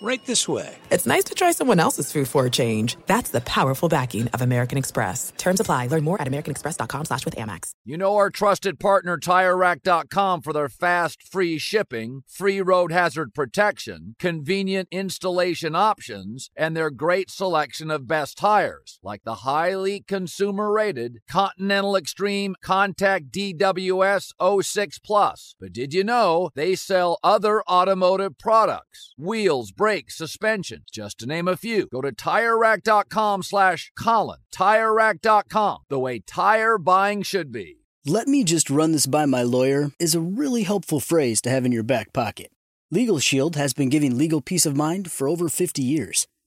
right this way. It's nice to try someone else's food for a change. That's the powerful backing of American Express. Terms apply. Learn more at americanexpress.com slash with Amex. You know our trusted partner, TireRack.com, for their fast, free shipping, free road hazard protection, convenient installation options, and their great selection of best tires, like the highly consumer-rated Continental Extreme Contact DWS 06 Plus. But did you know they sell other automotive products? Wheels, brakes, brakes, suspension, just to name a few. Go to TireRack.com slash Colin. TireRack.com, the way tire buying should be. Let me just run this by my lawyer is a really helpful phrase to have in your back pocket. Legal Shield has been giving legal peace of mind for over 50 years.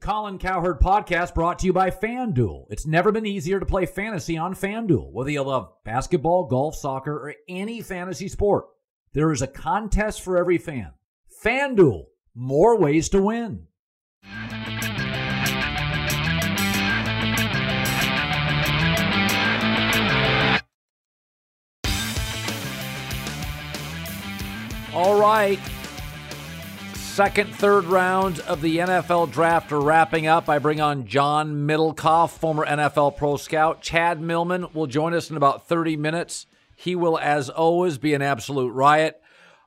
Colin Cowherd podcast brought to you by FanDuel. It's never been easier to play fantasy on FanDuel. Whether you love basketball, golf, soccer, or any fantasy sport, there is a contest for every fan. FanDuel, more ways to win. All right. Second, third round of the NFL draft are wrapping up. I bring on John Middlekauff, former NFL pro scout. Chad Millman will join us in about 30 minutes. He will, as always, be an absolute riot.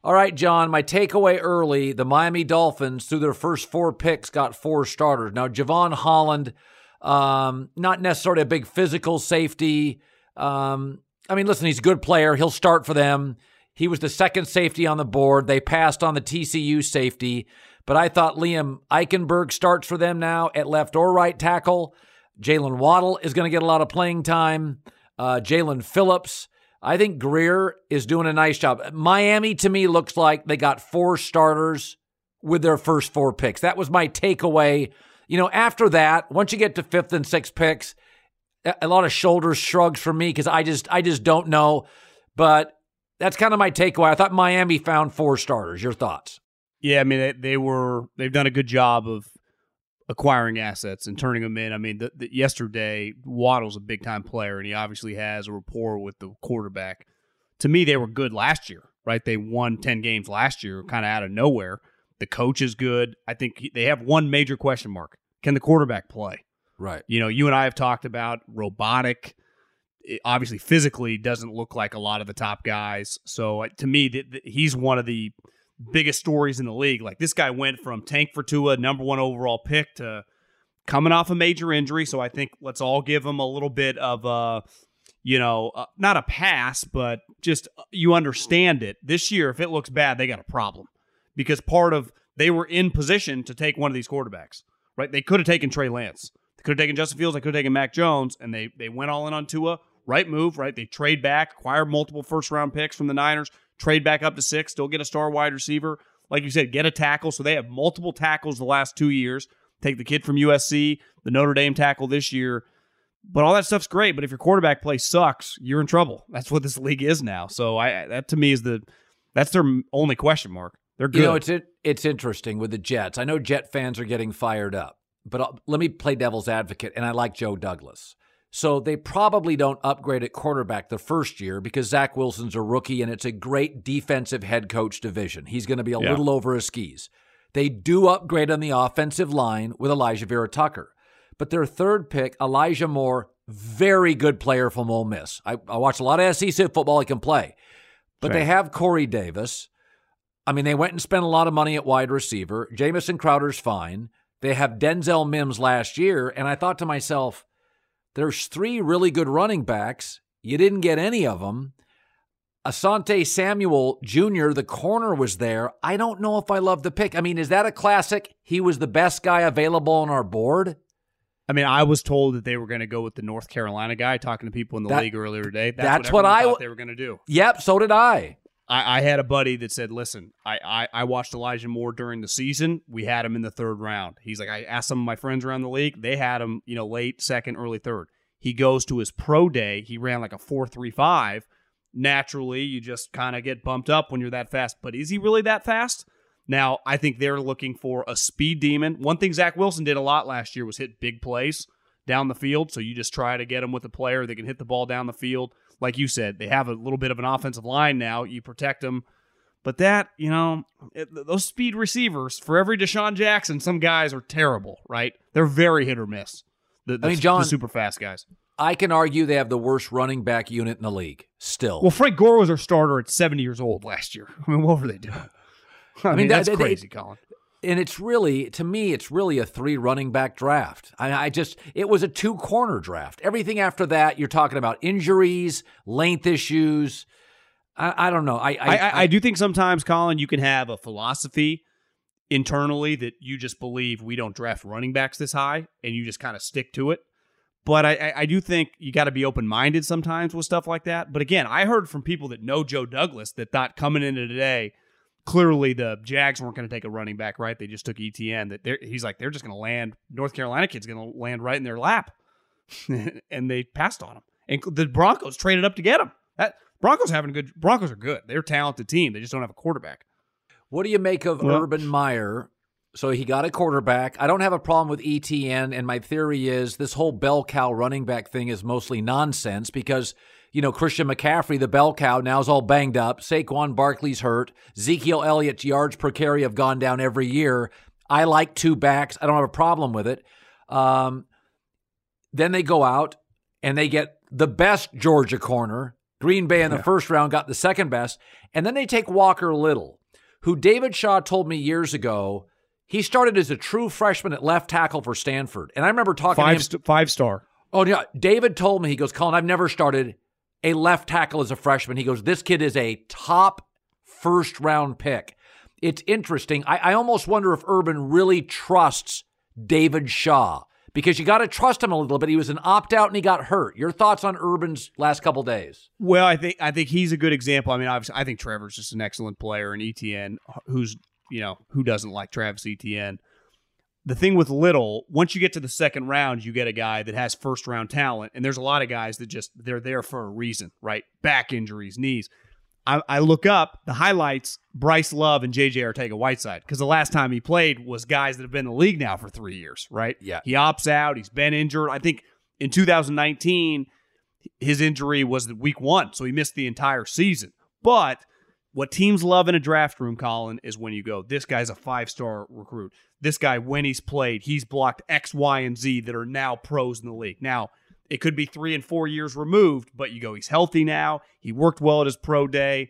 All right, John, my takeaway early the Miami Dolphins, through their first four picks, got four starters. Now, Jevon Holland, um, not necessarily a big physical safety. Um, I mean, listen, he's a good player. He'll start for them. He was the second safety on the board. They passed on the TCU safety, but I thought Liam Eichenberg starts for them now at left or right tackle. Jaylen Waddle is going to get a lot of playing time. Uh, Jaelan Phillips. I think Grier is doing a nice job. Miami, to me, looks like they got four starters with their first four picks. That was my takeaway. You know, after that, once you get to fifth and sixth picks, a lot of shoulders shrugs for me because I just I just don't know. But that's kind of my takeaway. I thought Miami found four starters. Your thoughts? Yeah, I mean they, they were they've done a good job of acquiring assets and turning them in. I mean, the, the, yesterday Waddle's a big time player, and he obviously has a rapport with the quarterback. To me, they were good last year, right? They won ten games last year, kind of out of nowhere. The coach is good. I think they have one major question mark: Can the quarterback play? Right. You know, you and I have talked about robotic obviously physically doesn't look like a lot of the top guys. So uh, to me, th- th- he's one of the biggest stories in the league. Like this guy went from tank for Tua, number one overall pick, to coming off a major injury. So I think let's all give him a little bit of a, you know, uh, not a pass, but just uh, you understand it. This year, if it looks bad, they got a problem because part of they were in position to take one of these quarterbacks. Right? They could have taken Trey Lance. They could have taken Justin Fields. They could have taken Mac Jones, and they they went all in on Tua right move, right? They trade back, acquire multiple first round picks from the Niners, trade back up to six, still get a star wide receiver. Like you said, get a tackle. So they have multiple tackles the last two years. Take the kid from USC, the Notre Dame tackle this year. But all that stuff's great. But if your quarterback play sucks, you're in trouble. That's what this league is now. So I that to me is the that's their only question mark. They're good. You know, it's it's interesting with the Jets. I know Jet fans are getting fired up, but I'll, let me play devil's advocate. And I like Joe Douglas. So they probably don't upgrade at quarterback the first year because Zach Wilson's a rookie and it's a great defensive head coach division. He's going to be a yeah. little over his skis. They do upgrade on the offensive line with Alijah Vera-Tucker. But their third pick, Elijah Moore, very good player from Ole Miss. I, I watch a lot of SEC football he can play. But right. they have Corey Davis. I mean, they went and spent a lot of money at wide receiver. Jamison Crowder's fine. They have Denzel Mims last year. And I thought to myself, there's three really good running backs. You didn't get any of them. Asante Samuel Jr., the corner was there. I don't know if I love the pick. I mean, is that a classic? He was the best guy available on our board. I mean, I was told that they were going to go with the North Carolina guy. Talking to people in the That- league earlier today, that's, that's what, what I everyone w- thought they were going to do. Yep, so did I. I, I had a buddy that said, "Listen, I, I I watched Elijah Moore during the season. We had him in the third round. He's like, I asked some of my friends around the league. They had him, you know, late second, early third. He goes to his pro day. He ran like a four three five. Naturally, you just kind of get bumped up when you're that fast. But is he really that fast? Now, I think they're looking for a speed demon. One thing Zach Wilson did a lot last year was hit big plays down the field. So you just try to get him with a player that can hit the ball down the field. Like you said, they have a little bit of an offensive line now. You protect them. But that, you know, it, those speed receivers, for every DeSean Jackson, some guys are terrible, right? They're very hit or miss. The, the, I mean, John- the super fast guys. I can argue they have the worst running back unit in the league still. Well, Frank Gore was our starter at 70 years old last year. I mean, what were they doing? I, mean, mean, that's they- crazy, Colin. And it's really to me it's really a three running back draft I, I just it was a two corner draft everything after that you're talking about injuries length issues i, I don't know I I, I, I do think sometimes, Colin, you can have a philosophy internally that you just believe we don't draft running backs this high, and you just kind of stick to it. But I, I, I do think you got to be open minded sometimes with stuff like that. But again, I heard from people that know Joe Douglas that thought coming into today, clearly the Jags weren't going to take a running back, right? They just took ETN. That they're, he's like they're just going to land. North Carolina kid's going to land right in their lap, and they passed on him. And the Broncos traded up to get him. That Broncos having a good. Broncos are good. They're a talented team. They just don't have a quarterback. what do you make of Well- urban meyer so he got a quarterback i don't have a problem with etn and my theory is this whole bell cow running back thing is mostly nonsense because you know christian mccaffrey the bell cow now is all banged up saquon barkley's hurt ezekiel elliott's yards per carry have gone down every year i like two backs i don't have a problem with it um, Then they go out and they get the best Georgia corner. Green Bay in the first round got the second best. And then they take Walker Little, who David Shaw told me years ago he started as a true freshman at left tackle for Stanford. And I remember talking to him. St- five star. Oh, yeah. David told me, he goes, Colin, I've never started a left tackle as a freshman. He goes, this kid is a top first round pick. It's interesting. I, I almost wonder if Urban really trusts David Shaw because you got to trust him a little bit. He was an opt out and he got hurt. Your thoughts on Urban's last couple days? Well, I think I think he's a good example. I mean, obviously, I think Trevor's just an excellent player, and ETN, who's you know who doesn't like Travis Etienne. The thing with Little, once you get to the second round, you get a guy that has first round talent, and there's a lot of guys that just they're there for a reason, right? Back injuries, knees. I, I look up the highlights: Bryce Love and JJ Arcega-Whiteside, because the last time he played was guys that have been in the league now for three years, right? Yeah. he opts out. He's been injured. I think in 2019 his injury was the week one, so he missed the entire season. But what teams love in a draft room, Colin, is when you go, this guy's a five star recruit. This guy, when he's played, he's blocked X, Y, and Z that are now pros in the league. Now, it could be three and four years removed, but you go, he's healthy now. He worked well at his pro day.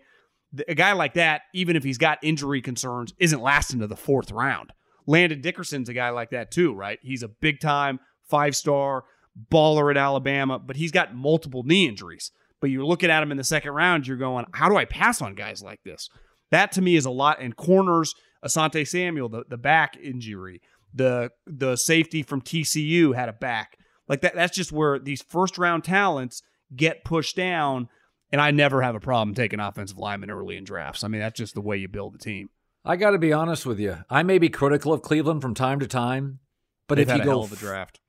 A guy like that, even if he's got injury concerns, isn't lasting to the fourth round. Landon Dickerson's a guy like that too, right? He's a big time five star baller at Alabama, but he's got multiple knee injuries. But you're looking at him in the second round, you're going, how do I pass on guys like this? That to me is a lot. And corners, Asante Samuel, the, the back injury, the the safety from TCU had a back. Like that, that's just where these first round talents get pushed down. And I never have a problem taking offensive linemen early in drafts. I mean, that's just the way you build a team. I got to be honest with you. I may be critical of Cleveland from time to time, but They've if you go hell of a draft.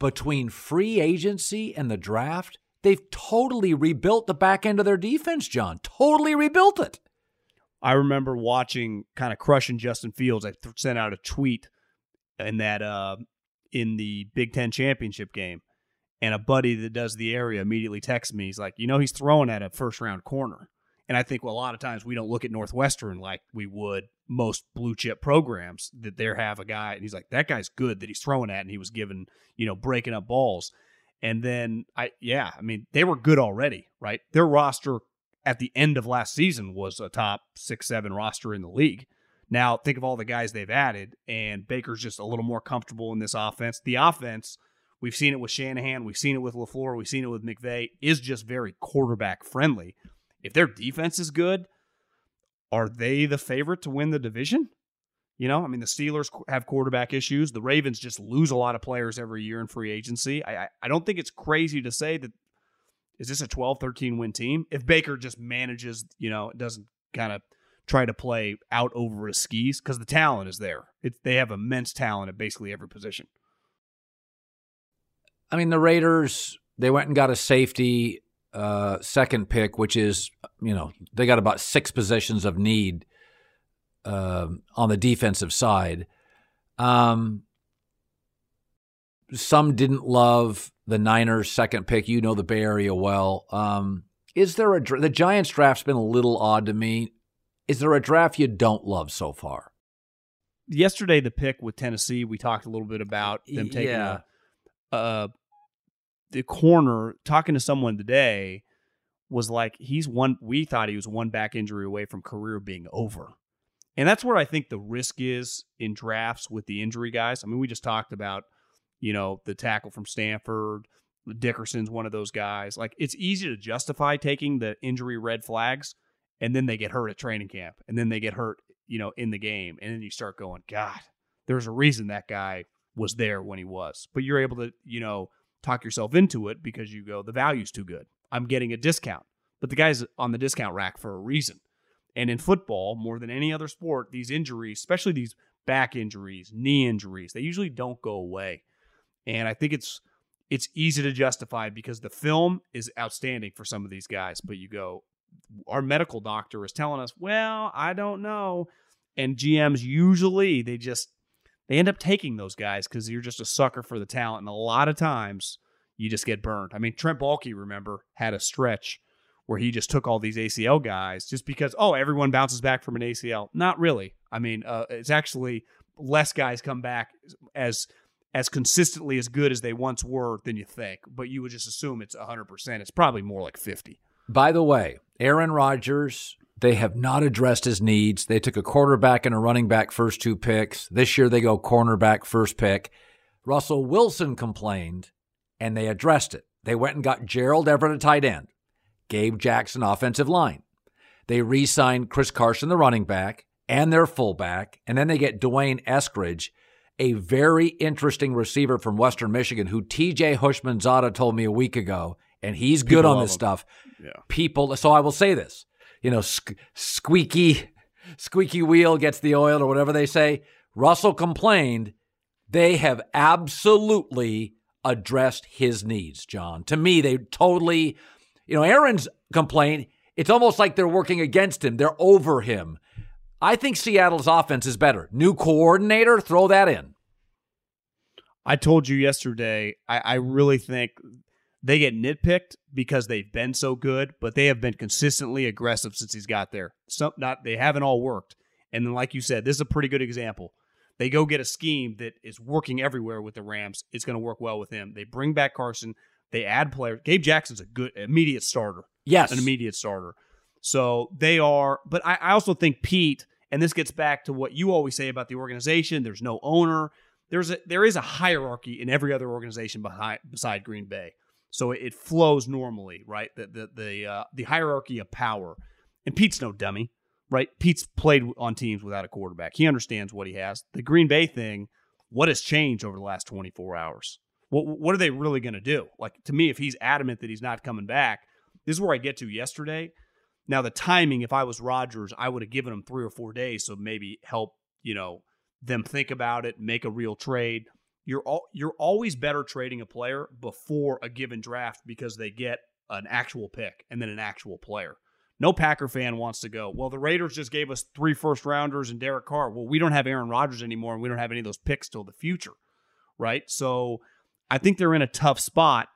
between free agency and the draft, they've totally rebuilt the back end of their defense, John. Totally rebuilt it. I remember watching kind of crushing Justin Fields. I th- sent out a tweet in that uh, in the Big Ten championship game, and a buddy that does the area immediately texts me. He's like, "You know, he's throwing at a first round corner." And I think well, a lot of times we don't look at Northwestern like we would most blue chip programs that they have a guy, and he's like, "That guy's good that he's throwing at," and he was given you know breaking up balls. And then I, yeah, I mean, they were good already, right? Their roster at the end of last season was a top six, seven roster in the league. Now, think of all the guys they've added, and Baker's just a little more comfortable in this offense. The offense, we've seen it with Shanahan, we've seen it with LaFleur, we've seen it with McVay, is just very quarterback friendly. If their defense is good, are they the favorite to win the division? You know, I mean, the Steelers have quarterback issues. The Ravens just lose a lot of players every year in free agency. I, I, I don't think it's crazy to say that is this a 12, 13 win team? If Baker just manages, you know, doesn't kind of try to play out over his skis because the talent is there. It, they have immense talent at basically every position. I mean, the Raiders, they went and got a safety uh, second pick, which is, you know, they got about six positions of need uh, on the defensive side. Um, some didn't love the Niners' second pick. You know the Bay Area well. Um, is there a the Giants draft's been a little odd to me? Is there a draft you don't love so far? Yesterday, the pick with Tennessee, we talked a little bit about them taking yeah. a, a the corner. Talking to someone today was like he's one. We thought he was one back injury away from career being over. And that's where I think the risk is in drafts with the injury guys. I mean, we just talked about you know, the tackle from Stanford, Dickerson's one of those guys. Like it's easy to justify taking the injury red flags and then they get hurt at training camp and then they get hurt, you know, in the game. And then you start going, God, there's a reason that guy was there when he was. But you're able to, you know, talk yourself into it because you go, the value's too good. I'm getting a discount. But the guy's on the discount rack for a reason. And in football, more than any other sport, these injuries, especially these back injuries, knee injuries, they usually don't go away. And I think it's it's easy to justify because the film is outstanding for some of these guys. But you go, our medical doctor is telling us, well, I don't know. And GMs usually they just they end up taking those guys because you're just a sucker for the talent. And a lot of times you just get burned. I mean, Trent Baalke, remember, had a stretch where he just took all these ACL guys just because, oh, everyone bounces back from an ACL. Not really. I mean, uh, it's actually less guys come back as as consistently as good as they once were than you think, but you would just assume it's 100%. It's probably more like 50. By the way, Aaron Rodgers, they have not addressed his needs. They took a quarterback and a running back first two picks. This year they go cornerback first pick. Russell Wilson complained and they addressed it. They went and got Gerald Everett, a tight end, Gabe Jackson, offensive line. They re signed Chris Carson, the running back, and their fullback. And then they get D'Wayne Eskridge a very interesting receiver from Western Michigan who TJ Houshmandzadeh told me a week ago, and he's People good on this him. stuff. Yeah. People, so I will say this, you know, squeaky, squeaky wheel gets the oil or whatever they say. Russell complained. They have absolutely addressed his needs, John. To me, they totally, you know, Aaron's complaint, it's almost like they're working against him. They're over him. I think Seattle's offense is better. New coordinator, throw that in. I told you yesterday, I, I really think they get nitpicked because they've been so good, but they have been consistently aggressive since he's got there. Some not they haven't all worked. And then, like you said, this is a pretty good example. They go get a scheme that is working everywhere with the Rams. It's going to work well with him. They bring back Carson. They add players. Gabe Jackson's a good immediate starter. Yes, an immediate starter. So they are, but I, I also think Pete, and this gets back to what you always say about the organization. There's no owner. There's a there is a hierarchy in every other organization behind beside Green Bay. So it flows normally, right? The the the uh, the hierarchy of power. And Pete's no dummy, right? Pete's played on teams without a quarterback. He understands what he has. The Green Bay thing, what has changed over the last 24 hours? What what are they really going to do? Like to me, if he's adamant that he's not coming back, this is where I get to yesterday. Now the timing, if I was Rodgers, I would have given him three or four days, so maybe help you know them think about it, make a real trade. You're all, you're always better trading a player before a given draft because they get an actual pick and then an actual player. No Packer fan wants to go, well, the Raiders just gave us three first rounders and Derek Carr. Well, we don't have Aaron Rodgers anymore and we don't have any of those picks till the future. Right? So I think they're in a tough spot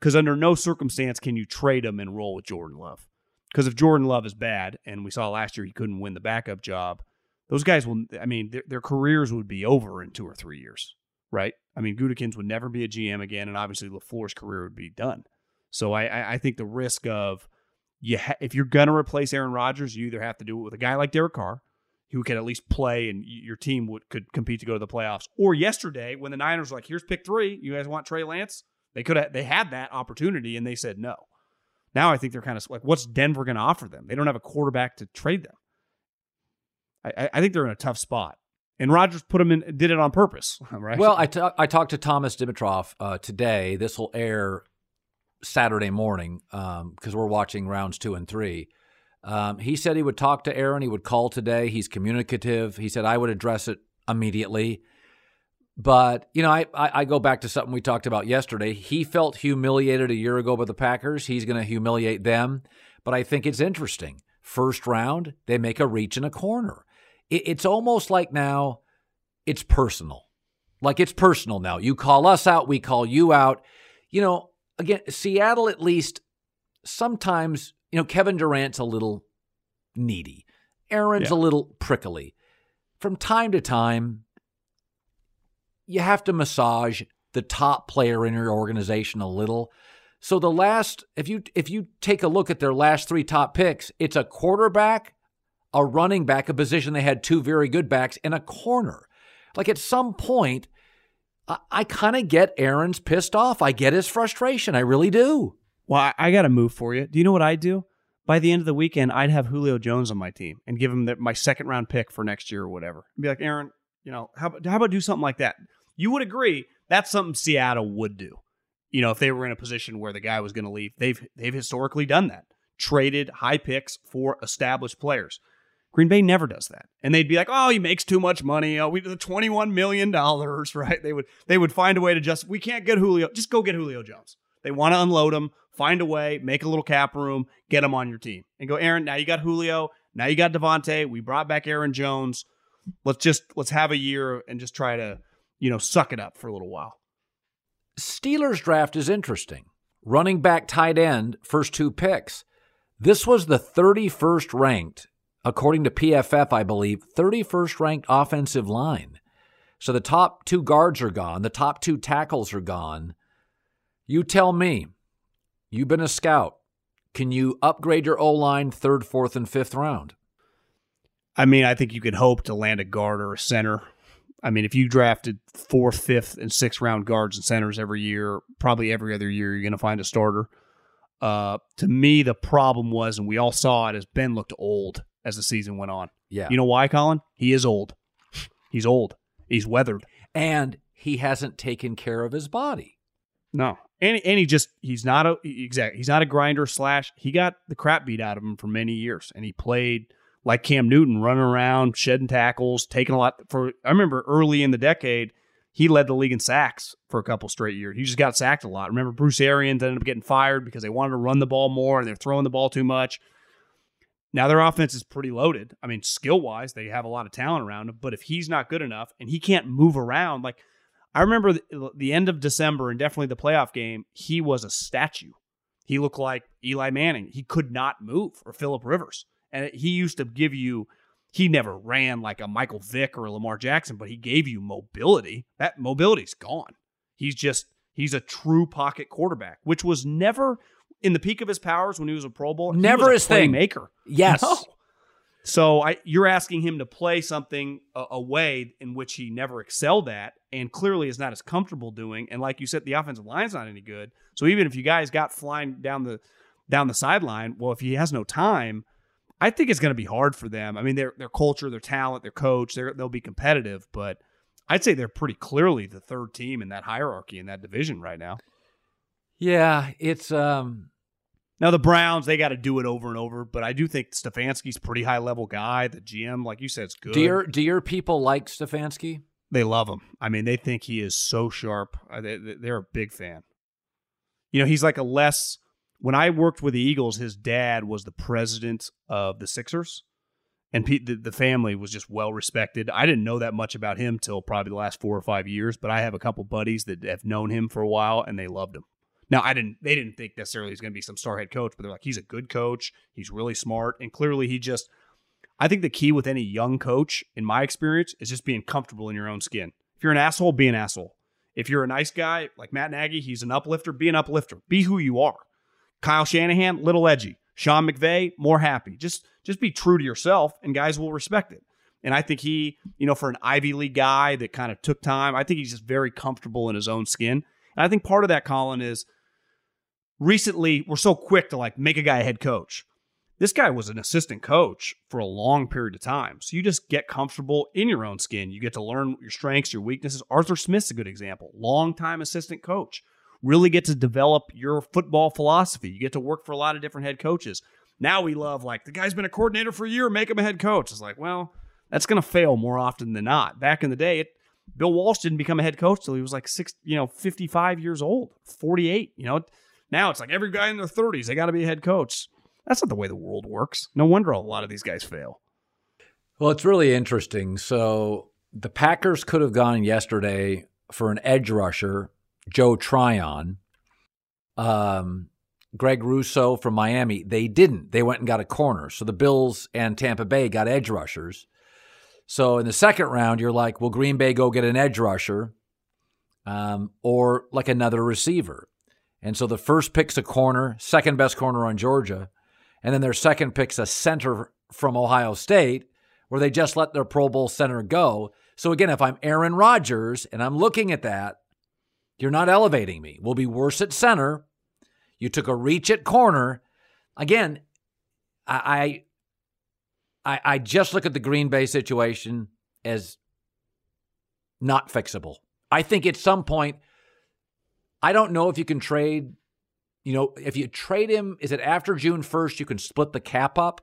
because under no circumstance can you trade them and roll with Jordan Love. Because if Jordan Love is bad, and we saw last year he couldn't win the backup job, those guys will. I mean, their, their careers would be over in two or three years, right? I mean, Gutekunst would never be a GM again, and obviously LaFleur's career would be done. So I, I think the risk of you ha- if you're gonna replace Aaron Rodgers, you either have to do it with a guy like Derek Carr, who can at least play and your team would could compete to go to the playoffs. Or yesterday, when the Niners were like, "Here's pick three, you guys want Trey Lance?" They could have they had that opportunity and they said no. Now I think they're kind of like, what's Denver going to offer them? They don't have a quarterback to trade them. I, I think they're in a tough spot. And Rodgers put them in, did it on purpose, right? Well, I, t- I talked to Thomas Dimitroff uh, today. This will air Saturday morning because um, we're watching rounds two and three. Um, he said he would talk to Aaron. He would call today. He's communicative. He said I would address it immediately. But, you know, I, I, I, go back to something we talked about yesterday. He felt humiliated a year ago by the Packers. He's going to humiliate them. But I think it's interesting. First round, they make a reach in a corner. It, it's almost like now it's personal. Like it's personal now. You call us out, we call you out. You know, again, Seattle at least sometimes, you know, Kevin Durant's a little needy. Aaron's yeah. a little prickly. From time to time, you have to massage the top player in your organization a little. So the last if you if you take a look at their last 3 top picks, it's a quarterback, a running back, a position they had two very good backs and a corner. Like at some point I, I kind of get Aaron's pissed off. I get his frustration. I really do. Well, I, got to move for you. Do you know what I'd do? By the end of the weekend, I'd have Julio Jones on my team and give him the, my second round pick for next year or whatever. Be like, Aaron, you know, how about, how about do something like that? you would agree that's something Seattle would do. You know, if they were in a position where the guy was going to leave, they've they've historically done that. Traded high picks for established players. Green Bay never does that. And they'd be like, "Oh, he makes too much money. Oh, we the 21 million dollars, right?" They would they would find a way to just we can't get Julio. Just go get Julio Jones. They want to unload him, find a way, make a little cap room, get him on your team. And go, "Aaron, now you got Julio, now you got Davante. We brought back Aaron Jones. Let's just let's have a year and just try to you know, suck it up for a little while. Steelers draft is interesting. Running back, tight end, first two picks. This was the 31st ranked, according to PFF, I believe, 31st ranked offensive line. So the top two guards are gone, the top two tackles are gone. You tell me, you've been a scout. Can you upgrade your O line third, fourth, and fifth round? I mean, I think you could hope to land a guard or a center I mean, if you drafted fourth, fifth, and sixth round guards and centers every year, probably every other year, you're going to find a starter. Uh, to me, the problem was, and we all saw it, as Ben looked old as the season went on. Yeah. You know why, Colin? He is old. He's old. He's weathered. And he hasn't taken care of his body. No. And, and he just, he's not a, exactly, he's not a grinder slash. He got the crap beat out of him for many years. And he played like Cam Newton running around, shedding tackles, taking a lot for I remember early in the decade, he led the league in sacks for a couple straight years. He just got sacked a lot. Remember Bruce Arians ended up getting fired because they wanted to run the ball more and they're throwing the ball too much. Now their offense is pretty loaded. I mean, skill wise, they have a lot of talent around him. But if he's not good enough and he can't move around, like I remember the, the end of December and definitely the playoff game, he was a statue. He looked like Eli Manning. He could not move or Philip Rivers. And he used to give you, he never ran like a Michael Vick or a Lamar Jackson, but he gave you mobility. That mobility's gone. He's just, he's a true pocket quarterback, which was never in the peak of his powers when he was a Pro Bowl. Never his thing. Maker. Yes. No. So I, you're asking him to play something a, a, way in which he never excelled at, and clearly is not as comfortable doing. And like you said, the offensive line's not any good. So even if you guys got flying down the down the sideline, well, if he has no time, I think it's going to be hard for them. I mean, their their culture, their talent, their coach, they they'll be competitive, but I'd say they're pretty clearly the third team in that hierarchy in that division right now. Yeah, it's um now the Browns, they got to do it over and over, but I do think Stefanski's pretty high level guy. The GM, like you said, is good. Do your do your people like Stefanski? They love him. I mean, they think he is so sharp. Uh, they're a big fan. You know, he's like a less when I worked with the Eagles, his dad was the president of the Sixers, and the, the family was just well respected. I didn't know that much about him till probably the last four or five years, but I have a couple buddies that have known him for a while, and they loved him. Now, I didn't. They didn't think necessarily he's going to be some star head coach, but they're like, he's a good coach. He's really smart, and clearly, he just. I think the key with any young coach, in my experience, is just being comfortable in your own skin. If you're an asshole, be an asshole. If you're a nice guy like Matt Nagy, he's an uplifter. Be an uplifter. Be who you are. Kyle Shanahan, little edgy. Sean McVay, more happy. Just just be true to yourself, and guys will respect it. And I think he, you know, for an Ivy League guy that kind of took time, I think he's just very comfortable in his own skin. And I think part of that, Colin, is recently we're so quick to like make a guy a head coach. This guy was an assistant coach for a long period of time. So you just get comfortable in your own skin. You get to learn your strengths, your weaknesses. Arthur Smith's a good example. Long-time assistant coach. Really get to develop your football philosophy. You get to work for a lot of different head coaches. Now we love like the guy's been a coordinator for a year, make him a head coach. It's like, well, that's going to fail more often than not. Back in the day, it, Bill Walsh didn't become a head coach till he was like six, you know, 55 years old, 48. You know, now it's like every guy in their 30s, they got to be a head coach. That's not the way the world works. No wonder a lot of these guys fail. Well, it's really interesting. So the Packers could have gone yesterday for an edge rusher, Joe Tryon, um, Greg Rousseau from Miami. They didn't. They went and got a corner. So the Bills and Tampa Bay got edge rushers. So in the second round, you're like, will Green Bay go get an edge rusher um, or like another receiver? And so the first pick's a corner, second best corner on Georgia. And then their second pick's a center from Ohio State, where they just let their Pro Bowl center go. So again, if I'm Aaron Rodgers and I'm looking at that, you're not elevating me. We'll be worse at center. You took a reach at corner. Again, I I I just look at the Green Bay situation as not fixable. I think at some point, I don't know if you can trade you know, if you trade him, is it after June 1st you can split the cap up?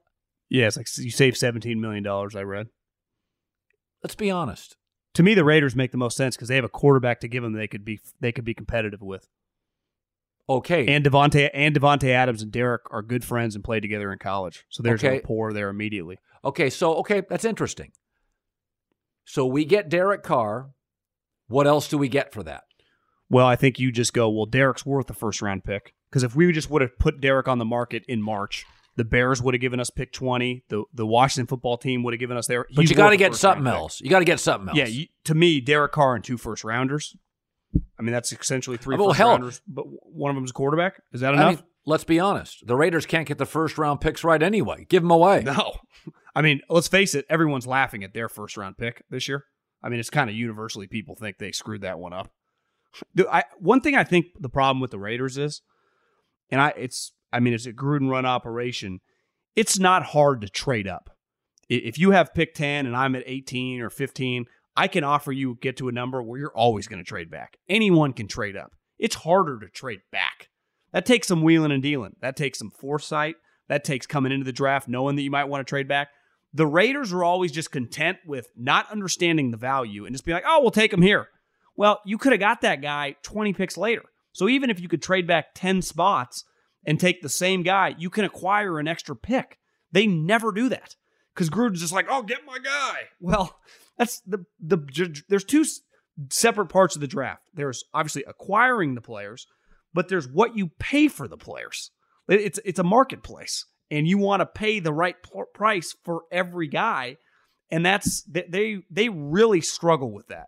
Yeah, it's like you save $17 million, I read. Let's be honest. To me, the Raiders make the most sense because they have a quarterback to give them they could be they could be competitive with. Okay. And Davante and Davante Adams and Derek are good friends and played together in college. So there's Okay. a rapport there immediately. Okay, so okay, that's interesting. So we get Derek Carr. What else do we get for that? Well, I think you just go, well, Derek's worth the first round pick. Because if we just would have put Derek on the market in March, the Bears would have given us pick 20. The the Washington football team would have given us their. But you got to get something else. You got to get something else. Yeah, you, to me, Derek Carr and two first rounders. I mean, that's essentially three oh, Well, first hell- rounders, but one of them's a quarterback. Is that I enough? mean, let's be honest. The Raiders can't get the first round picks right anyway. Give them away. No. I mean, let's face it, everyone's laughing at their first round pick this year. I mean, it's kind of universally people think they screwed that one up. Dude, I, one thing I think the problem with the Raiders is, and I it's I mean it's a Gruden run operation. It's not hard to trade up. If you have pick 10 and I'm at 18 or 15, I can offer you get to a number where you're always going to trade back. Anyone can trade up. It's harder to trade back. That takes some wheeling and dealing. That takes some foresight. That takes coming into the draft knowing that you might want to trade back. The Raiders are always just content with not understanding the value and just being like, oh, we'll take him here. Well, you could have got that guy 20 picks later. So even if you could trade back 10 spots and take the same guy, you can acquire an extra pick. They never do that because Gruden's just like, oh, get my guy. Well, that's the the there's two separate parts of the draft. There's obviously acquiring the players, but there's what you pay for the players. It's it's a marketplace, and you want to pay the right price for every guy, and that's they they, they really struggle with that.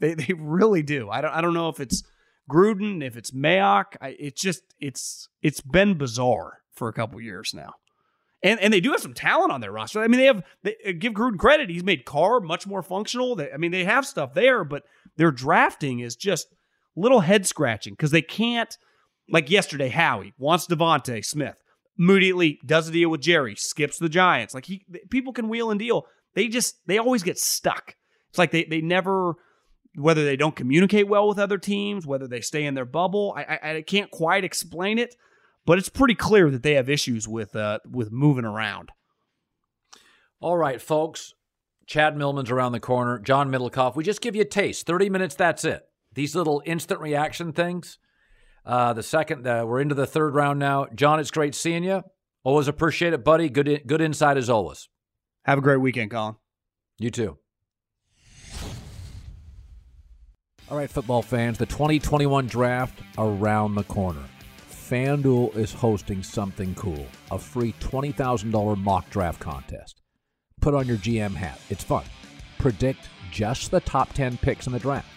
They they really do. I don't I don't know if it's Gruden, if it's Mayock. I, it's just it's it's been bizarre for a couple years now. And and they do have some talent on their roster. I mean, they have they uh, give Gruden credit. He's made Carr much more functional. They, I mean, they have stuff there, but their drafting is just little head scratching because they can't. Like yesterday, Howie wants DeVonta Smith. Immediately does a deal with Jerry, skips the Giants. Like he, people can wheel and deal. They just they always get stuck. It's like they they never whether they don't communicate well with other teams, whether they stay in their bubble. I I, I can't quite explain it, but it's pretty clear that they have issues with uh with moving around. All right, folks. Chad Millman's around the corner. John Middlekauff. We just give you a taste. 30 minutes, that's it. These little instant reaction things. Uh, the second, uh, we're into the third round now. John, it's great seeing you. Always appreciate it, buddy. Good, good insight as always. Have a great weekend, Colin. You too. All right, football fans, the 2021 draft around the corner. FanDuel is hosting something cool a free $20,000 mock draft contest. Put on your GM hat. It's fun. Predict just the top 10 picks in the draft,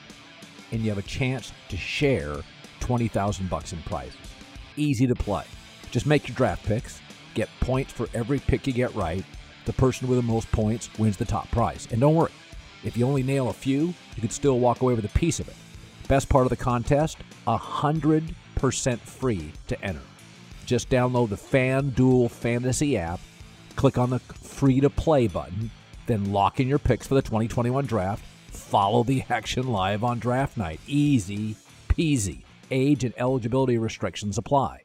and you have a chance to share 20,000 bucks in prizes. Easy to play. Just make your draft picks, get points for every pick you get right. The person with the most points wins the top prize. And don't worry, if you only nail a few, you could still walk away with a piece of it. Best part of the contest 100% free to enter. Just download the FanDuel Fantasy app, click on the free to play button, then lock in your picks for the 2021 draft. Follow the action live on draft night. Easy peasy. Age and eligibility restrictions apply.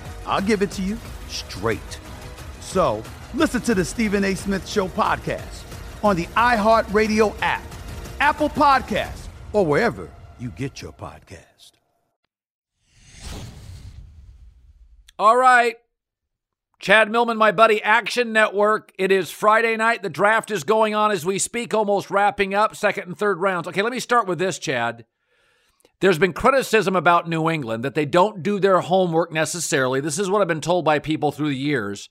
I'll give it to you straight. So listen to the Stephen A. Smith Show podcast on the iHeartRadio app, Apple Podcasts, or wherever you get your podcast. All right. Chad Millman, my buddy, Action Network. It is Friday night. The draft is going on as we speak, almost wrapping up, second and third rounds. Okay, let me start with this, Chad. There's been criticism about New England that they don't do their homework necessarily. This is what I've been told by people through the years.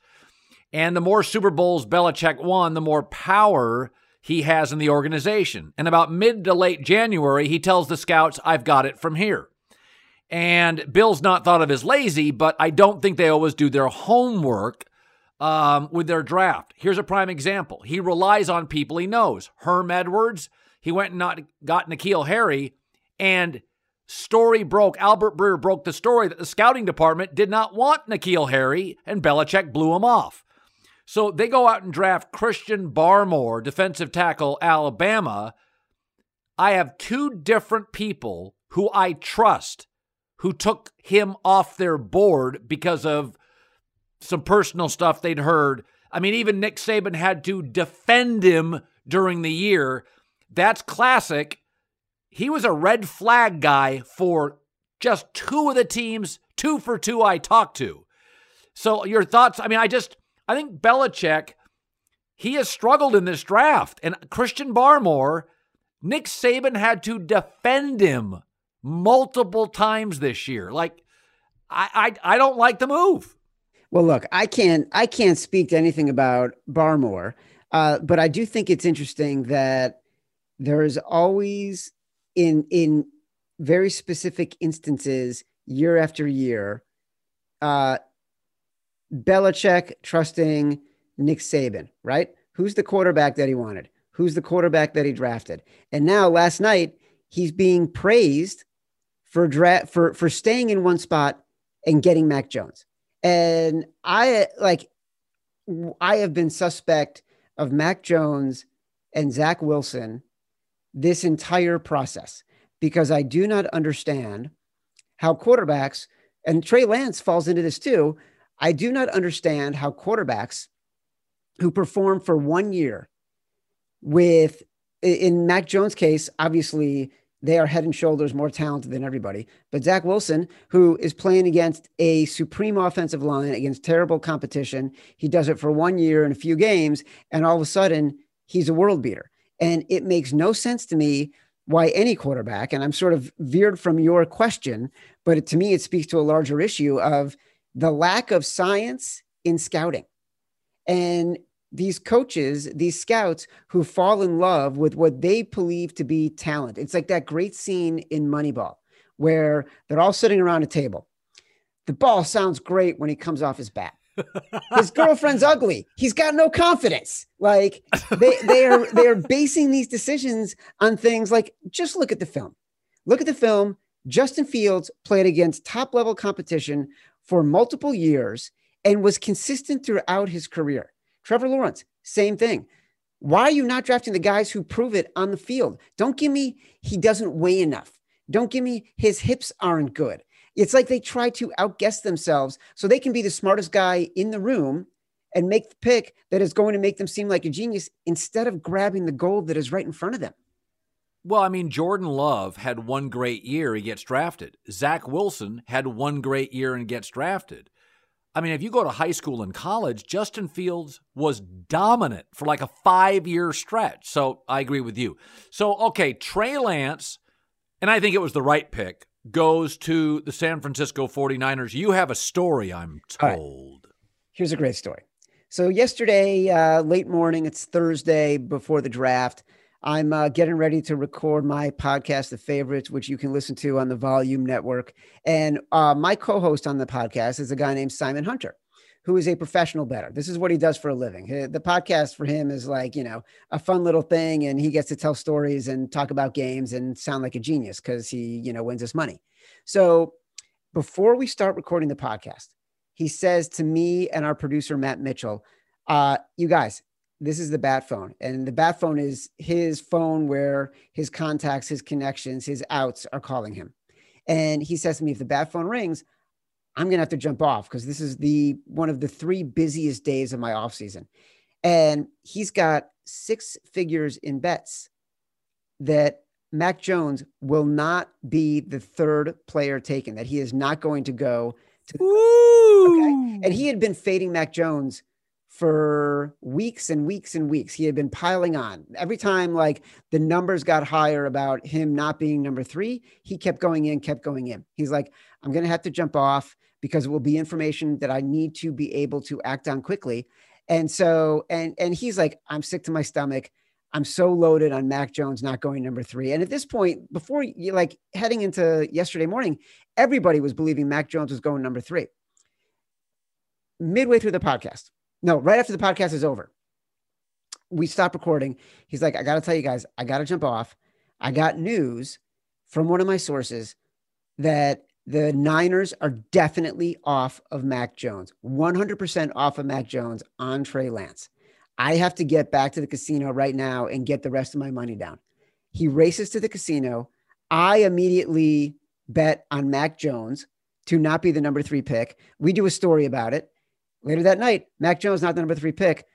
And the more Super Bowls Belichick won, the more power he has in the organization. And about mid to late January, he tells the scouts, I've got it from here. And Bill's not thought of as lazy, but I don't think they always do their homework um, with their draft. Here's a prime example. He relies on people he knows. Herm Edwards, he went and not, got N'Keal Harry, and story broke. Albert Breer broke the story that the scouting department did not want N'Keal Harry, and Belichick blew him off. So they go out and draft Christian Barmore, defensive tackle, Alabama. I have two different people who I trust who took him off their board because of some personal stuff they'd heard. I mean, even Nick Saban had to defend him during the year. That's classic. He was a red flag guy for just two of the teams, two for two I talked to. So, your thoughts? I mean, I just, I think Belichick, he has struggled in this draft. And Christian Barmore, Nick Saban had to defend him multiple times this year. Like, I, I, I don't like the move. Well, look, I can't I can't speak to anything about Barmore, uh, but I do think it's interesting that there is always in in very specific instances year after year, uh, Belichick trusting Nick Saban, right? Who's the quarterback that he wanted? Who's the quarterback that he drafted? And now last night he's being praised for draft for for staying in one spot and getting Mac Jones. And I like I have been suspect of Mac Jones and Zach Wilson this entire process because I do not understand how quarterbacks and Trey Lance falls into this too. I do not understand how quarterbacks who perform for one year with in Mac Jones' case, obviously they are head and shoulders more talented than everybody. But Zach Wilson, who is playing against a supreme offensive line against terrible competition, he does it for one year and a few games, and all of a sudden he's a world beater. And it makes no sense to me why any quarterback, and I'm sort of veered from your question, but it, to me, it speaks to a larger issue of the lack of science in scouting. And these coaches, these scouts who fall in love with what they believe to be talent. It's like that great scene in Moneyball where they're all sitting around a table. The ball sounds great when he comes off his bat. His girlfriend's ugly. He's got no confidence. Like they they are they are basing these decisions on things like just look at the film. Look at the film. Justin Fields played against top level competition for multiple years and was consistent throughout his career. Trevor Lawrence, same thing. Why are you not drafting the guys who prove it on the field? Don't give me he doesn't weigh enough. Don't give me his hips aren't good. It's like they try to outguess themselves so they can be the smartest guy in the room and make the pick that is going to make them seem like a genius instead of grabbing the gold that is right in front of them. Well, I mean, Jordan Love had one great year, he gets drafted. Zach Wilson had one great year and gets drafted. I mean, if you go to high school and college, Justin Fields was dominant for like a five year stretch. So I agree with you. So, okay, Trey Lance, and I think it was the right pick, goes to the San Francisco 49ers. You have a story, I'm told. Right. Here's a great story. So, yesterday, uh, late morning, it's Thursday before the draft. I'm uh, getting ready to record my podcast, The Favorites, which you can listen to on the Volume Network. And uh, my co host on the podcast is a guy named Simon Hunter, who is a professional bettor. This is what he does for a living. The podcast for him is like, you know, a fun little thing. And he gets to tell stories and talk about games and sound like a genius because he, you know, wins us money. So before we start recording the podcast, he says to me and our producer, Matt Mitchell, uh, you guys, this is the bat phone and the bat phone is his phone where his contacts his connections his outs are calling him and he says to me if the bat phone rings i'm going to have to jump off because this is the one of the three busiest days of my off season and he's got six figures in bets that mac jones will not be the third player taken that he is not going to go to okay and he had been fading mac jones for weeks and weeks and weeks. He had been piling on. Every time like the numbers got higher about him not being number 3, he kept going in, kept going in. He's like, I'm going to have to jump off because it will be information that I need to be able to act on quickly. And so and and he's like, I'm sick to my stomach. I'm so loaded on Mac Jones not going number 3. And at this point, before you like heading into yesterday morning, everybody was believing Mac Jones was going number 3. Midway through the podcast, no, right after the podcast is over, we stop recording. He's like, I got to tell you guys, I got to jump off. I got news from one of my sources that the Niners are definitely off of Mac Jones, 100% off of Mac Jones on Trey Lance. I have to get back to the casino right now and get the rest of my money down. He races to the casino. I immediately bet on Mac Jones to not be the number three pick. We do a story about it. Later that night, Mac Jones, not the number three pick.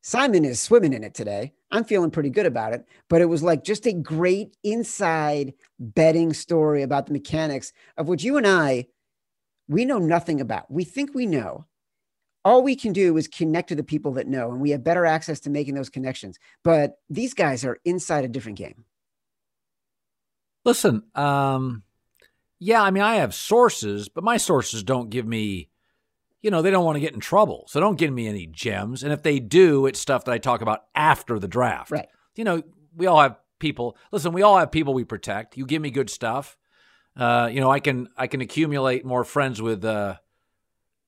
Simon is swimming in it today. I'm feeling pretty good about it, but it was like just a great inside betting story about the mechanics of which you and I, we know nothing about. We think we know. all we can do is connect to the people that know, and we have better access to making those connections. But these guys are inside a different game. Listen, um, yeah, I mean, I have sources, but my sources don't give me, you know, they don't want to get in trouble. So don't give me any gems. And if they do, it's stuff that I talk about after the draft. Right. You know, we all have people. Listen, we all have people we protect. You give me good stuff. Uh, you know, I can I can accumulate more friends with uh,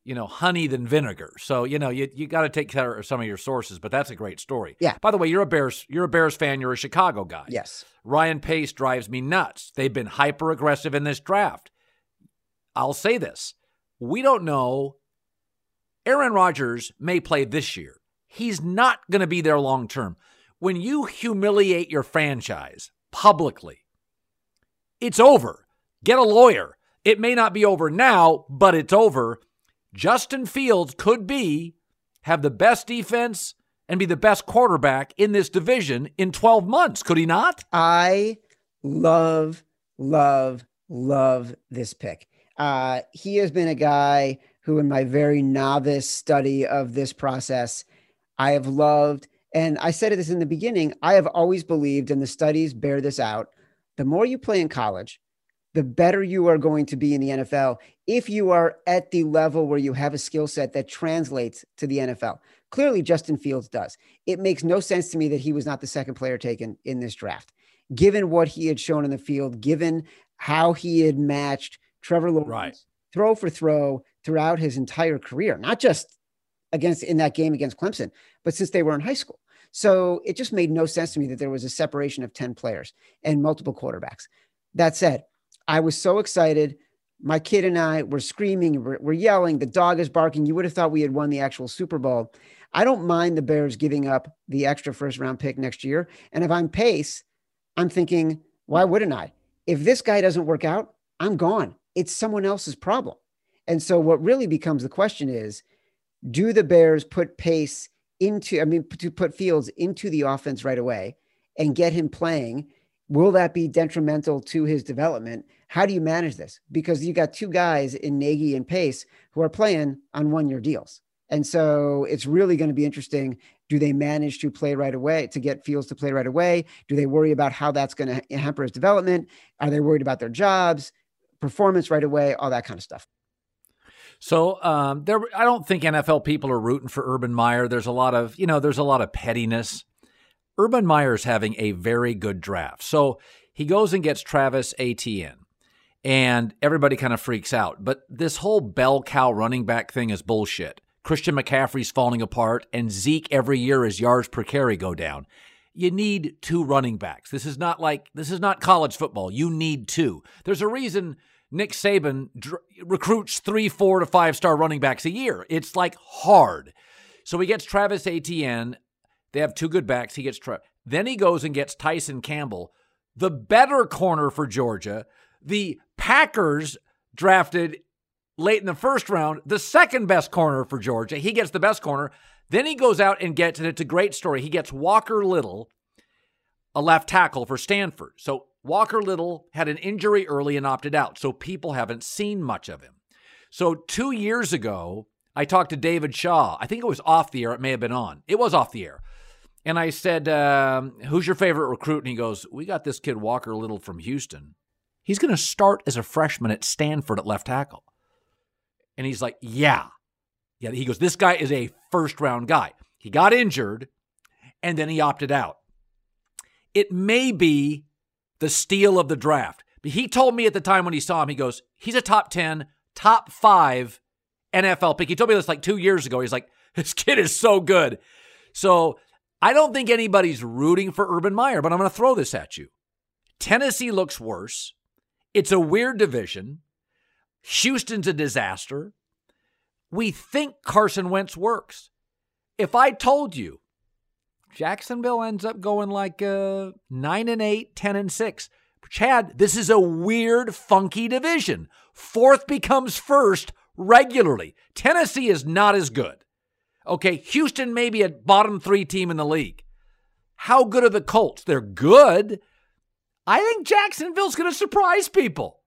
you know, honey than vinegar. So, you know, you, you got to take care of some of your sources, but that's a great story. Yeah. By the way, you're a Bears, you're a Bears fan. You're a Chicago guy. Yes. Ryan Pace drives me nuts. They've been hyper aggressive in this draft. I'll say this. We don't know. Aaron Rodgers may play this year. He's not going to be there long term. When you humiliate your franchise publicly, it's over. Get a lawyer. It may not be over now, but it's over Justin Fields could be have the best defense and be the best quarterback in this division in 12 months, could he not? I love, love, love this pick. Uh, he has been a guy who, in my very novice study of this process, I have loved. And I said this in the beginning I have always believed, and the studies bear this out the more you play in college, the better you are going to be in the NFL if you are at the level where you have a skill set that translates to the NFL. Clearly, Justin Fields does. It makes no sense to me that he was not the second player taken in this draft, given what he had shown in the field, given how he had matched Trevor Lawrence right. throw for throw throughout his entire career, not just against in that game against Clemson, but since they were in high school. So it just made no sense to me that there was a separation of 10 players and multiple quarterbacks. That said, I was so excited. My kid and I were screaming, we're, we're, yelling, the dog is barking. You would have thought we had won the actual Super Bowl. I don't mind the Bears giving up the extra first round pick next year. And if I'm Pace, I'm thinking, why wouldn't I? If this guy doesn't work out, I'm gone. It's someone else's problem. And so what really becomes the question is do the Bears put Pace into, I mean, to put Fields into the offense right away and get him playing? Will that be detrimental to his development? How do you manage this? Because you got two guys in Nagy and Pace who are playing on one year deals. And so it's really going to be interesting. Do they manage to play right away to get Fields to play right away? Do they worry about how that's going to hamper his development? Are they worried about their jobs, performance right away, all that kind of stuff? So um, there, I don't think NFL people are rooting for Urban Meyer. There's a lot of, you know, there's a lot of pettiness. Urban Meyer's having a very good draft. So he goes and gets Travis Etienne, and everybody kind of freaks out. But this whole bell cow running back thing is bullshit. Christian McCaffrey's falling apart, and Zeke every year his yards per carry go down. You need two running backs. This is not like this is not college football. You need two. There's a reason Nick Saban dr- recruits three, four to five star running backs a year. It's like hard. So he gets Travis Etienne, they have two good backs. He gets tra- then he goes and gets Tyson Campbell, the better corner for Georgia. The Packers drafted late in the first round, the second best corner for Georgia. He gets the best corner. Then he goes out and gets, and it's a great story. He gets Walker Little, a left tackle for Stanford. So Walker Little had an injury early and opted out. So people haven't seen much of him. So two years ago, I talked to David Shaw. I think it was off the air. It may have been on. It was off the air. And I said, um, Who's your favorite recruit? And he goes, We got this kid, Walker Little from Houston. He's going to start as a freshman at Stanford at left tackle. And he's like, Yeah. Yeah. He goes, This guy is a first round guy. He got injured and then he opted out. It may be the steal of the draft. But he told me at the time when he saw him, he goes, He's a top 10, top five NFL pick. He told me this like two years ago. He's like, This kid is so good. So I don't think anybody's rooting for Urban Meyer, but I'm going to throw this at you. Tennessee looks worse. It's a weird division. Houston's a disaster. We think Carson Wentz works. If I told you Jacksonville ends up going like uh, 9 and 8, 10 and 6. Chad, this is a weird, funky division. Fourth becomes first regularly. Tennessee is not as good. Okay, Houston may be a bottom three team in the league. How good are the Colts? They're good. I think Jacksonville's going to surprise people.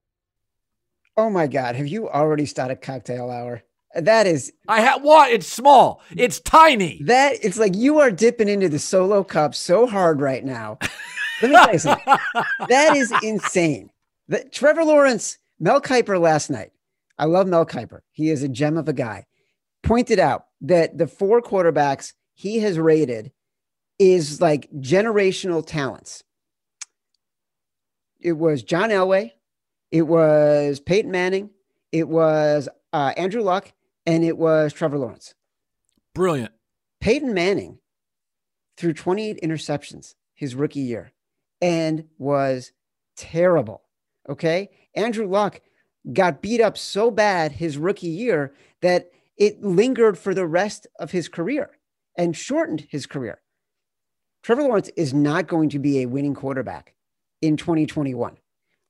Oh my God. Have you already started cocktail hour? That is I have what? It's small. It's tiny. that it's like you are dipping into the solo cup so hard right now. Let me tell you something. that is insane. That Trevor Lawrence, Mel Kiper last night. I love Mel Kiper. He is a gem of a guy. Pointed out that the four quarterbacks he has rated is like generational talents. It was John Elway, it was Peyton Manning, it was uh, Andrew Luck, and it was Trevor Lawrence. Brilliant. Peyton Manning threw 28 interceptions his rookie year and was terrible. Okay. Andrew Luck got beat up so bad his rookie year that it lingered for the rest of his career and shortened his career. Trevor Lawrence is not going to be a winning quarterback in 2021.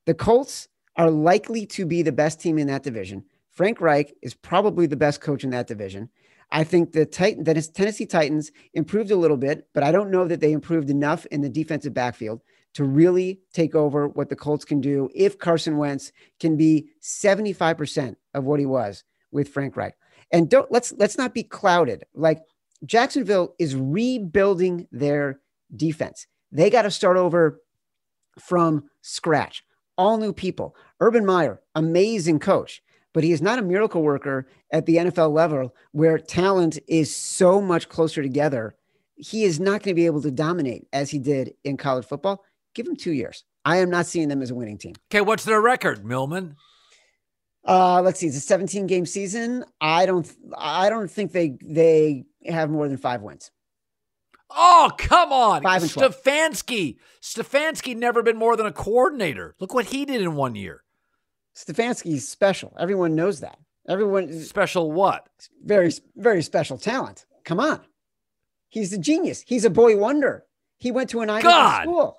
The Colts are likely to be the best team in that division. Frank Reich is probably the best coach in that division. I think the Titan, is Tennessee Titans improved a little bit, but I don't know that they improved enough in the defensive backfield to really take over what the Colts can do if Carson Wentz can be 75% of what he was with Frank Reich. And don't let's let's not be clouded. Like Jacksonville is rebuilding their defense. They got to start over from scratch. All new people. Urban Meyer, amazing coach, but he is not a miracle worker at the NFL level where talent is so much closer together. He is not going to be able to dominate as he did in college football. Give him two years. I am not seeing them as a winning team. Okay, what's their record, Millman? Uh, let's see. It's a 17 game season. I don't. I don't think they they have more than five wins. Oh, come on. Five and 12. Stefanski. Stefanski never been more than a coordinator. Look what he did in one year. Stefanski's special. Everyone knows that. Everyone Special what? very very special talent. Come on, he's a genius. He's a boy wonder. He went to an Ivy League school.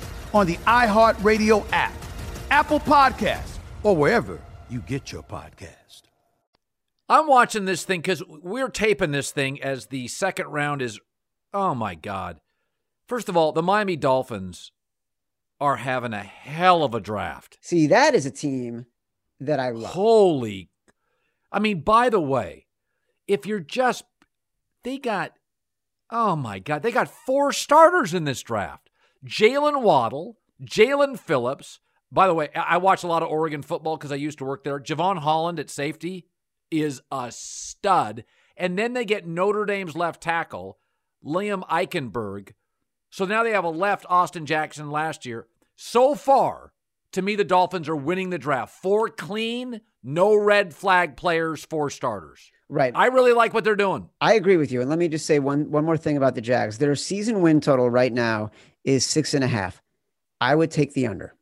on the iHeartRadio app, Apple Podcasts, or wherever you get your podcast. I'm watching this thing because we're taping this thing as the second round is. Oh my God. First of all, the Miami Dolphins are having a hell of a draft. See, that is a team that I love. Holy. I mean, by the way, if you're just. They got. Oh my God. They got four starters in this draft Jaylen Waddle, Jaelan Phillips. By the way, I watch a lot of Oregon football because I used to work there. Jevon Holland at safety is a stud. And then they get Notre Dame's left tackle, Liam Eichenberg. So now they have a left Austin Jackson last year. So far, to me, the Dolphins are winning the draft. Four clean, no red flag players, four starters. Right. I really like what they're doing. I agree with you. And let me just say one one more thing about the Jags. Their season win total right now is six and a half. I would take the under.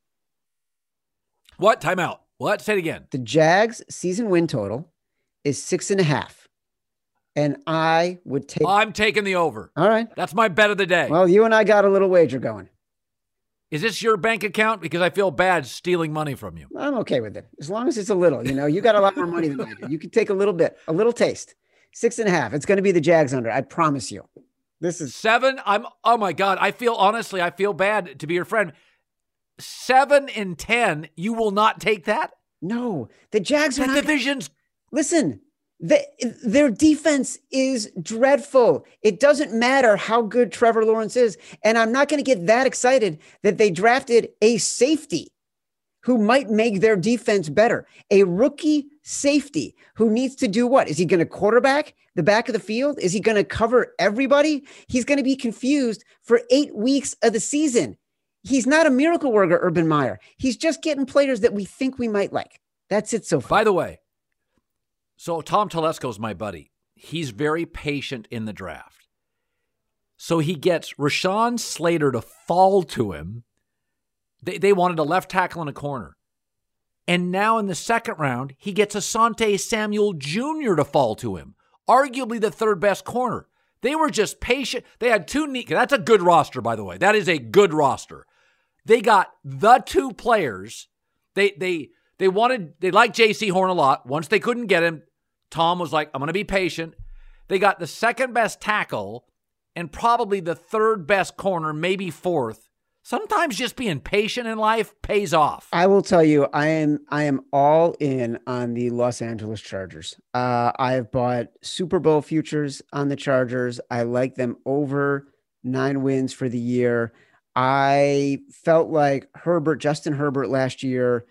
What? Timeout. What? Say it again. The Jags season win total is six and a half. And I would take. I'm taking the over. All right. That's my bet of the day. Well, you and I got a little wager going. Is this your bank account? Because I feel bad stealing money from you. I'm okay with it. As long as it's a little, you know, you got a lot more money than I do. You can take a little bit, a little taste. Six and a half. It's going to be the Jags under. I promise you. This is seven. I'm, oh my God. I feel, honestly, I feel bad to be your friend. Seven in 10. You will not take that? No. The Jags the are not. division's. Listen, the, their defense is dreadful. It doesn't matter how good Trevor Lawrence is. And I'm not going to get that excited that they drafted a safety who might make their defense better. A rookie safety who needs to do what? Is he going to quarterback the back of the field? Is he going to cover everybody? He's going to be confused for eight weeks of the season. He's not a miracle worker, Urban Meyer. He's just getting players that we think we might like. That's it so far. By the way, so Tom Telesco's my buddy. He's very patient in the draft. So he gets Rashawn Slater to fall to him. They, they wanted a left tackle and a corner. And now in the second round, he gets Asante Samuel Jr. to fall to him, arguably the third best corner. They were just patient. They had two neat. That's a good roster, by the way. That is a good roster. They got the two players. They they they wanted they liked Jaycee Horn a lot. Once they couldn't get him, Tom was like, I'm going to be patient. They got the second best tackle and probably the third best corner, maybe fourth. Sometimes just being patient in life pays off. I will tell you, I am I am all in on the Los Angeles Chargers. Uh, I have bought Super Bowl futures on the Chargers. I like them over nine wins for the year. I felt like Herbert, Justin Herbert last year,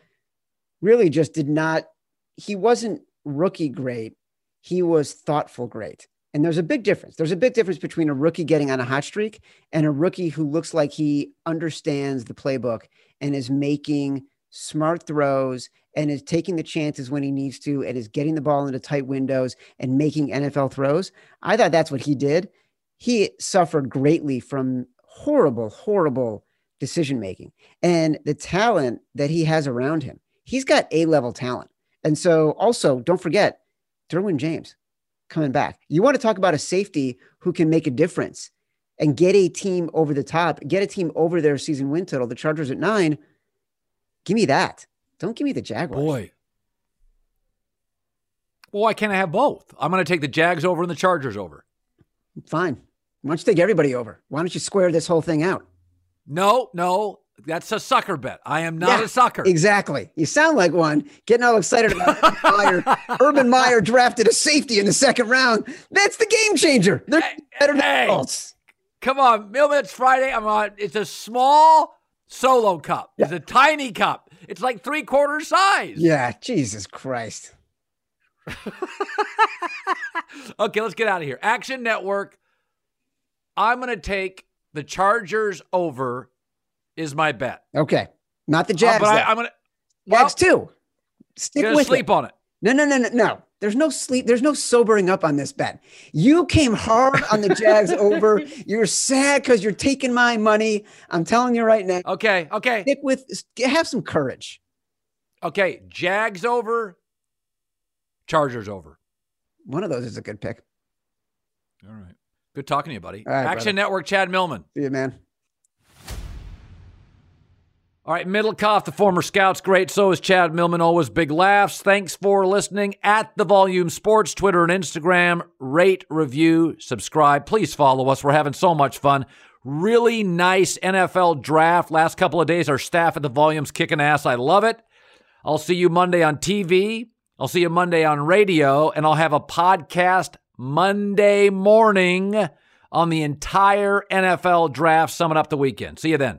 really just did not. He wasn't rookie great, he was thoughtful great. And there's a big difference. There's a big difference between a rookie getting on a hot streak and a rookie who looks like he understands the playbook and is making smart throws and is taking the chances when he needs to and is getting the ball into tight windows and making NFL throws. I thought that's what he did. He suffered greatly from horrible, horrible decision making and the talent that he has around him. He's got A level talent. And so also don't forget Derwin James coming back. You want to talk about a safety who can make a difference and get a team over the top, get a team over their season win total. The Chargers at nine. Give me that. Don't give me the Jaguars. Boy. Well, why can't I have both? I'm going to take the Jags over and the Chargers over. Fine. Why don't you take everybody over? Why don't you square this whole thing out? No, no. That's a sucker bet. I am not Yeah, a sucker. Exactly. You sound like one. Getting all excited about Urban Meyer. Urban Meyer drafted a safety in the second round. That's the game changer. They're better than Hey, adults. come on, Millman. It's Friday. I'm on. It's a small solo cup. It's a tiny cup. It's like three quarter size. Yeah, Jesus Christ. Okay, let's get out of here. Action Network. I'm going to take the Chargers over. Is my bet. Okay. Not the Jags. Uh, but I, I'm going to. Jags too. Stick gonna with sleep it. on it. No, no, no, no, no. There's no sleep. There's no sobering up on this bet. You came hard on the Jags over. You're sad because you're taking my money. I'm telling you right now. Okay. Okay. Stick with. Have some courage. Okay, Jags over, Chargers over. One of those is a good pick. All right. Good talking to you, buddy. Right, Action brother. Network, Chad Millman. See you, man. All right, Middlekauff, the former Scouts, great. So is Chad Millman. Always big laughs. Thanks for listening at the Volume Sports, Twitter and Instagram. Rate, review, subscribe. Please follow us. We're having so much fun. Really nice NFL draft. Last couple of days, our staff at the Volume's kicking ass. I love it. I'll see you Monday on TV. I'll see you Monday on radio, and I'll have a podcast Monday morning on the entire NFL draft, summing up the weekend. See you then.